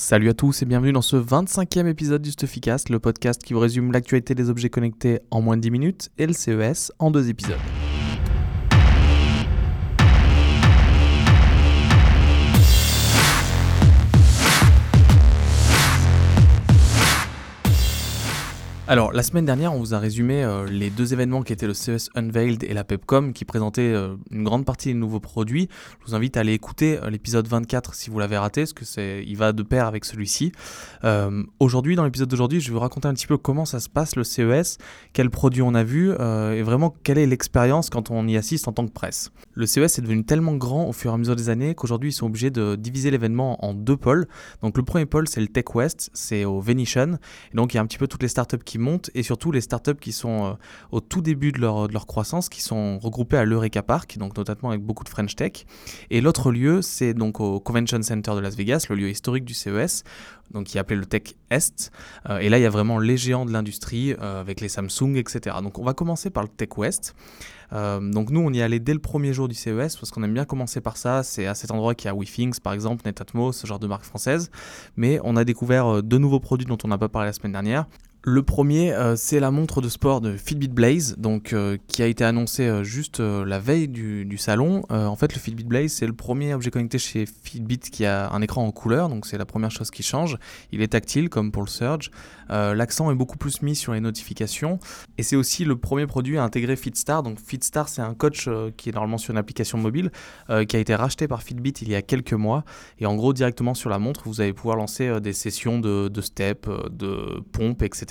Salut à tous et bienvenue dans ce 25e épisode du Stuffycast, le podcast qui vous résume l'actualité des objets connectés en moins de 10 minutes et le CES en deux épisodes. Alors, la semaine dernière, on vous a résumé euh, les deux événements qui étaient le CES Unveiled et la Pepcom, qui présentaient euh, une grande partie des nouveaux produits. Je vous invite à aller écouter euh, l'épisode 24 si vous l'avez raté, parce que c'est, il va de pair avec celui-ci. aujourd'hui, dans l'épisode d'aujourd'hui, je vais vous raconter un petit peu comment ça se passe le CES, quels produits on a vus, et vraiment quelle est l'expérience quand on y assiste en tant que presse. Le CES est devenu tellement grand au fur et à mesure des années qu'aujourd'hui, ils sont obligés de diviser l'événement en deux pôles. Donc, le premier pôle, c'est le Tech West, c'est au Venetian. Et donc, il y a un petit peu toutes les startups qui montent et surtout les startups qui sont euh, au tout début de leur, de leur, croissance, qui sont regroupées à l'Eureka Park, donc notamment avec beaucoup de French Tech. Et l'autre lieu, c'est donc au Convention Center de Las Vegas, le lieu historique du CES, donc qui est appelé le Tech Est. Euh, et là, il y a vraiment les géants de l'industrie euh, avec les Samsung, etc. Donc on va commencer par le Tech West. donc nous, on y est allé dès le premier jour du CES parce qu'on aime bien commencer par ça. C'est à cet endroit qu'il y a WeThings, par exemple, Netatmo, ce genre de marque française. Mais on a découvert deux nouveaux produits dont on n'a pas parlé la semaine dernière. Le premier, euh, c'est la montre de sport de Fitbit Blaze, donc, euh, qui a été annoncée euh, juste la veille du, salon. en fait, le Fitbit Blaze, c'est le premier objet connecté chez Fitbit qui a un écran en couleur, donc c'est la première chose qui change. Il est tactile, comme pour le Surge. L'accent est beaucoup plus mis sur les notifications. Et c'est aussi le premier produit à intégrer FitStar. Donc FitStar, c'est un coach qui est normalement sur une application mobile, qui a été racheté par Fitbit il y a quelques mois. Et en gros, directement sur la montre, vous allez pouvoir lancer des sessions de, de step, de pompe, etc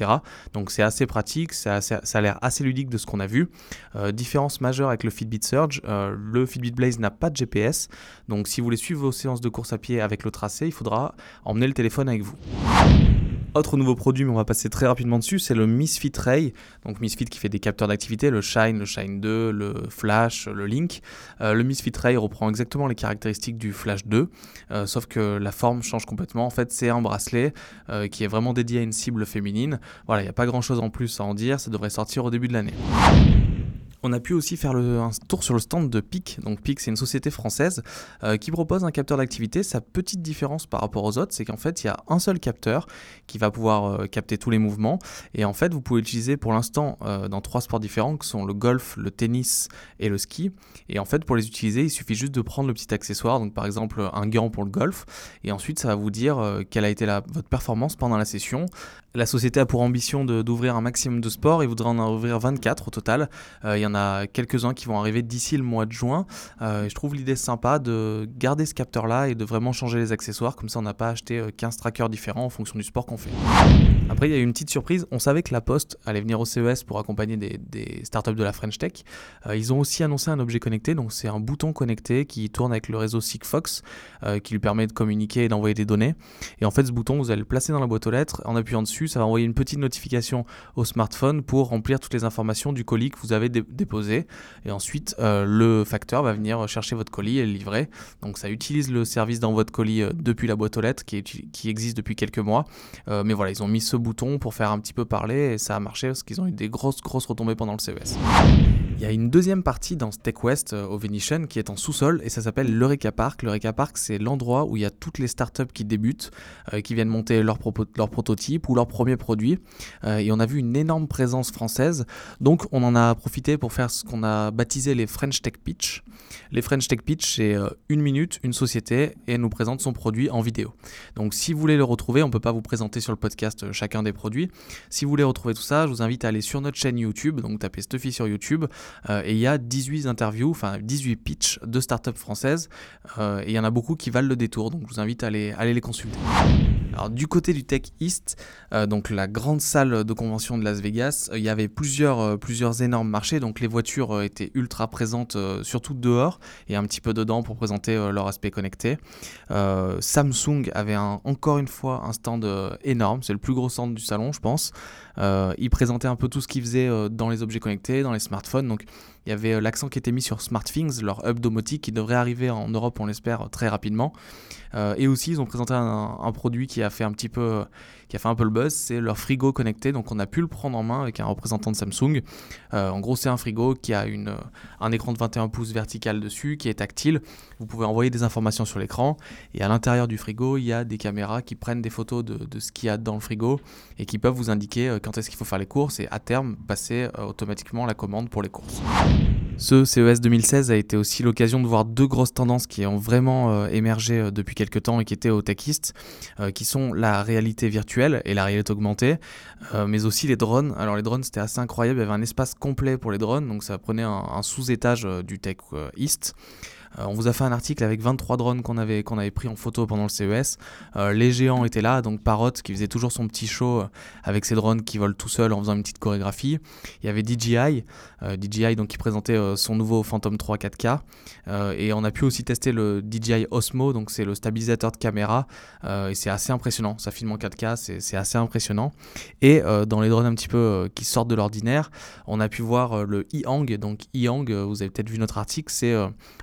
donc c'est assez pratique, ça, a l'air assez ludique de ce qu'on a vu. Euh, différence majeure avec le Fitbit Surge, euh, le Fitbit Blaze n'a pas de GPS, donc si vous voulez suivre vos séances de course à pied avec le tracé, il faudra emmener le téléphone avec vous. Autre nouveau produit, mais on va passer très rapidement dessus, c'est le Misfit Ray. Donc Misfit qui fait des capteurs d'activité, le Shine, le Shine 2, le Flash, le Link. Euh, le Misfit Ray reprend exactement les caractéristiques du Flash 2, euh, sauf que la forme change complètement. En fait, c'est un bracelet euh, qui est vraiment dédié à une cible féminine. Voilà, il n'y a pas grand chose en plus à en dire, ça devrait sortir au début de l'année. On a pu aussi faire un tour sur le stand de PIC. Donc PIC, c'est une société française euh, qui propose un capteur d'activité. Sa petite différence par rapport aux autres, c'est qu'en fait, il y a un seul capteur qui va pouvoir euh, capter tous les mouvements. Et en fait, vous pouvez l'utiliser pour l'instant euh, dans trois sports différents, qui sont le golf, le tennis et le ski. Et en fait, pour les utiliser, il suffit juste de prendre le petit accessoire, donc par exemple un gant pour le golf. Et ensuite, ça va vous dire quelle a été votre performance pendant la session. La société a pour ambition d'ouvrir un maximum de sports et voudrait en ouvrir 24 au total. il y en a quelques-uns qui vont arriver d'ici le mois de juin. Euh, je trouve l'idée sympa de garder ce capteur-là et de vraiment changer les accessoires. Comme ça, on n'a pas acheté 15 euh, trackers différents en fonction du sport qu'on fait. Après, il y a eu une petite surprise. On savait que la Poste allait venir au CES pour accompagner des, startups de la French Tech. Euh, ils ont aussi annoncé un objet connecté. Donc, c'est un bouton connecté qui tourne avec le réseau Sigfox qui lui permet de communiquer et d'envoyer des données. Et en fait, ce bouton, vous allez le placer dans la boîte aux lettres. En appuyant dessus, ça va envoyer une petite notification au smartphone pour remplir toutes les informations du colis que vous avez déposé. Et ensuite, euh, le facteur va venir chercher votre colis et le livrer. Donc ça utilise le service d'envoi de colis euh, depuis la boîte aux lettres qui, qui existe depuis quelques mois. Euh, mais voilà, ils ont mis ce bouton pour faire un petit peu parler et ça a marché parce qu'ils ont eu des grosses, grosses retombées pendant le CES. Il y a une deuxième partie dans Tech West au Venetian qui est en sous-sol et ça s'appelle l'Eureka Park. L'Eureka Park, c'est l'endroit où il y a toutes les startups qui débutent, qui viennent monter leur, leur prototype ou leur premier produit. et on a vu une énorme présence française. Donc on en a profité pour faire ce qu'on a baptisé les French Tech Pitch. Les French Tech Pitch, c'est euh, une minute, une société, et elle nous présente son produit en vidéo. Donc si vous voulez le retrouver, on ne peut pas vous présenter sur le podcast euh, chacun des produits. Si vous voulez retrouver tout ça, je vous invite à aller sur notre chaîne YouTube, donc tapez Stuffy sur YouTube, euh, et il y a 18 interviews, enfin 18 pitchs de startups françaises, et il y en a beaucoup qui valent le détour, donc je vous invite à aller, aller les consulter. Alors du côté du Tech East, donc la grande salle de convention de Las Vegas, il y avait plusieurs, plusieurs énormes marchés, donc les voitures étaient ultra présentes, surtout dehors, et un petit peu dedans pour présenter euh, leur aspect connecté. Euh, Samsung avait encore une fois un stand euh, énorme, c'est le plus gros stand du salon je pense. il présentait un peu tout ce qu'ils faisaient dans les objets connectés, dans les smartphones. Donc il y avait l'accent qui était mis sur SmartThings, leur hub domotique qui devrait arriver en Europe, on l'espère, très rapidement. et aussi, ils ont présenté un, produit qui, a fait un petit peu qui a fait un peu le buzz, c'est leur frigo connecté. Donc on a pu le prendre en main avec un représentant de Samsung. Euh, en gros, c'est un frigo qui a une, un écran de 21 pouces vertical dessus, qui est tactile. Vous pouvez envoyer des informations sur l'écran. Et à l'intérieur du frigo, il y a des caméras qui prennent des photos de, de ce qu'il y a dans le frigo et qui peuvent vous indiquer quand est-ce qu'il faut faire les courses et à terme passer automatiquement la commande pour les courses. Ce CES 2016 a été aussi l'occasion de voir deux grosses tendances qui ont vraiment euh, émergé euh, depuis quelques temps et qui étaient au Techist, euh, qui sont la réalité virtuelle et la réalité augmentée, mais aussi les drones. Alors les drones c'était assez incroyable, il y avait un espace complet pour les drones, donc ça prenait un, un sous-étage du Tech East. Euh, on vous a fait un article avec 23 drones qu'on avait, avait pris en photo pendant le CES. Euh, les géants étaient là, donc Parrot qui faisait toujours son petit show euh, avec ses drones qui volent tout seuls en faisant une petite chorégraphie. Il y avait DJI, DJI donc qui présentait son nouveau Phantom 3 4K. et on a pu aussi tester le DJI Osmo, donc c'est le stabilisateur de caméra. et c'est assez impressionnant, ça filme en 4K, c'est assez impressionnant. Et dans les drones un petit peu qui sortent de l'ordinaire, on a pu voir le e Donc e vous avez peut-être vu notre article, c'est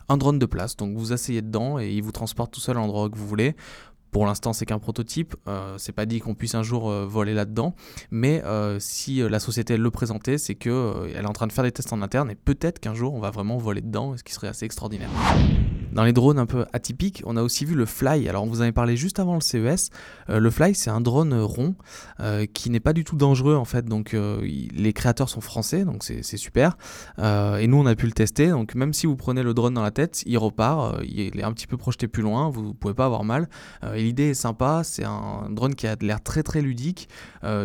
un drone de place. Donc vous asseyez dedans et il vous transporte tout seul à l'endroit que vous voulez. Pour l'instant, c'est qu'un prototype. Euh, c'est pas dit qu'on puisse un jour euh, voler là-dedans. Mais euh, si la société le présentait, c'est qu'elle est en train de faire des tests en interne et peut-être qu'un jour on va vraiment voler dedans, ce qui serait assez extraordinaire. Dans les drones un peu atypiques, on a aussi vu le Fly. Alors on vous en avait parlé juste avant le CES. Euh, le Fly, c'est un drone rond euh, qui n'est pas du tout dangereux en fait. Donc euh, les créateurs sont français, donc c'est super. et nous on a pu le tester. Donc même si vous prenez le drone dans la tête, il repart. il est un petit peu projeté plus loin. Vous, ne pouvez pas avoir mal. et l'idée est sympa. C'est un drone qui a l'air très très ludique,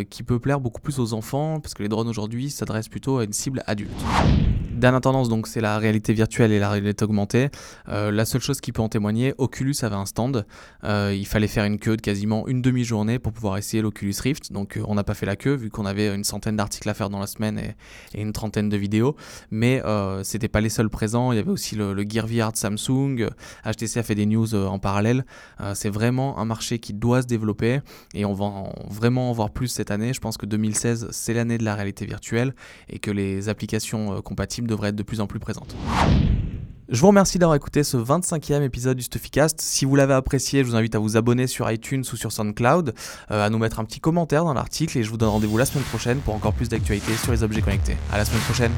qui peut plaire beaucoup plus aux enfants parce que les drones aujourd'hui s'adressent plutôt à une cible adulte. Dernière tendance, donc, c'est la réalité virtuelle et la réalité augmentée. Euh, la seule chose qui peut en témoigner, Oculus avait un stand. Euh, il fallait faire une queue de quasiment une demi-journée pour pouvoir essayer l'Oculus Rift. Donc, euh, on n'a pas fait la queue vu qu'on avait une centaine d'articles à faire dans la semaine et, une trentaine de vidéos. Mais c'était pas les seuls présents. Il y avait aussi le, Gear VR de Samsung. HTC a fait des news en parallèle. c'est vraiment un marché qui doit se développer et on va vraiment en voir plus cette année. Je pense que 2016, c'est l'année de la réalité virtuelle et que les applications compatibles devrait être de plus en plus présente. Je vous remercie d'avoir écouté ce 25e épisode du Stuffycast. Si vous l'avez apprécié, je vous invite à vous abonner sur iTunes ou sur SoundCloud, euh, à nous mettre un petit commentaire dans l'article et je vous donne rendez-vous la semaine prochaine pour encore plus d'actualités sur les objets connectés. À la semaine prochaine.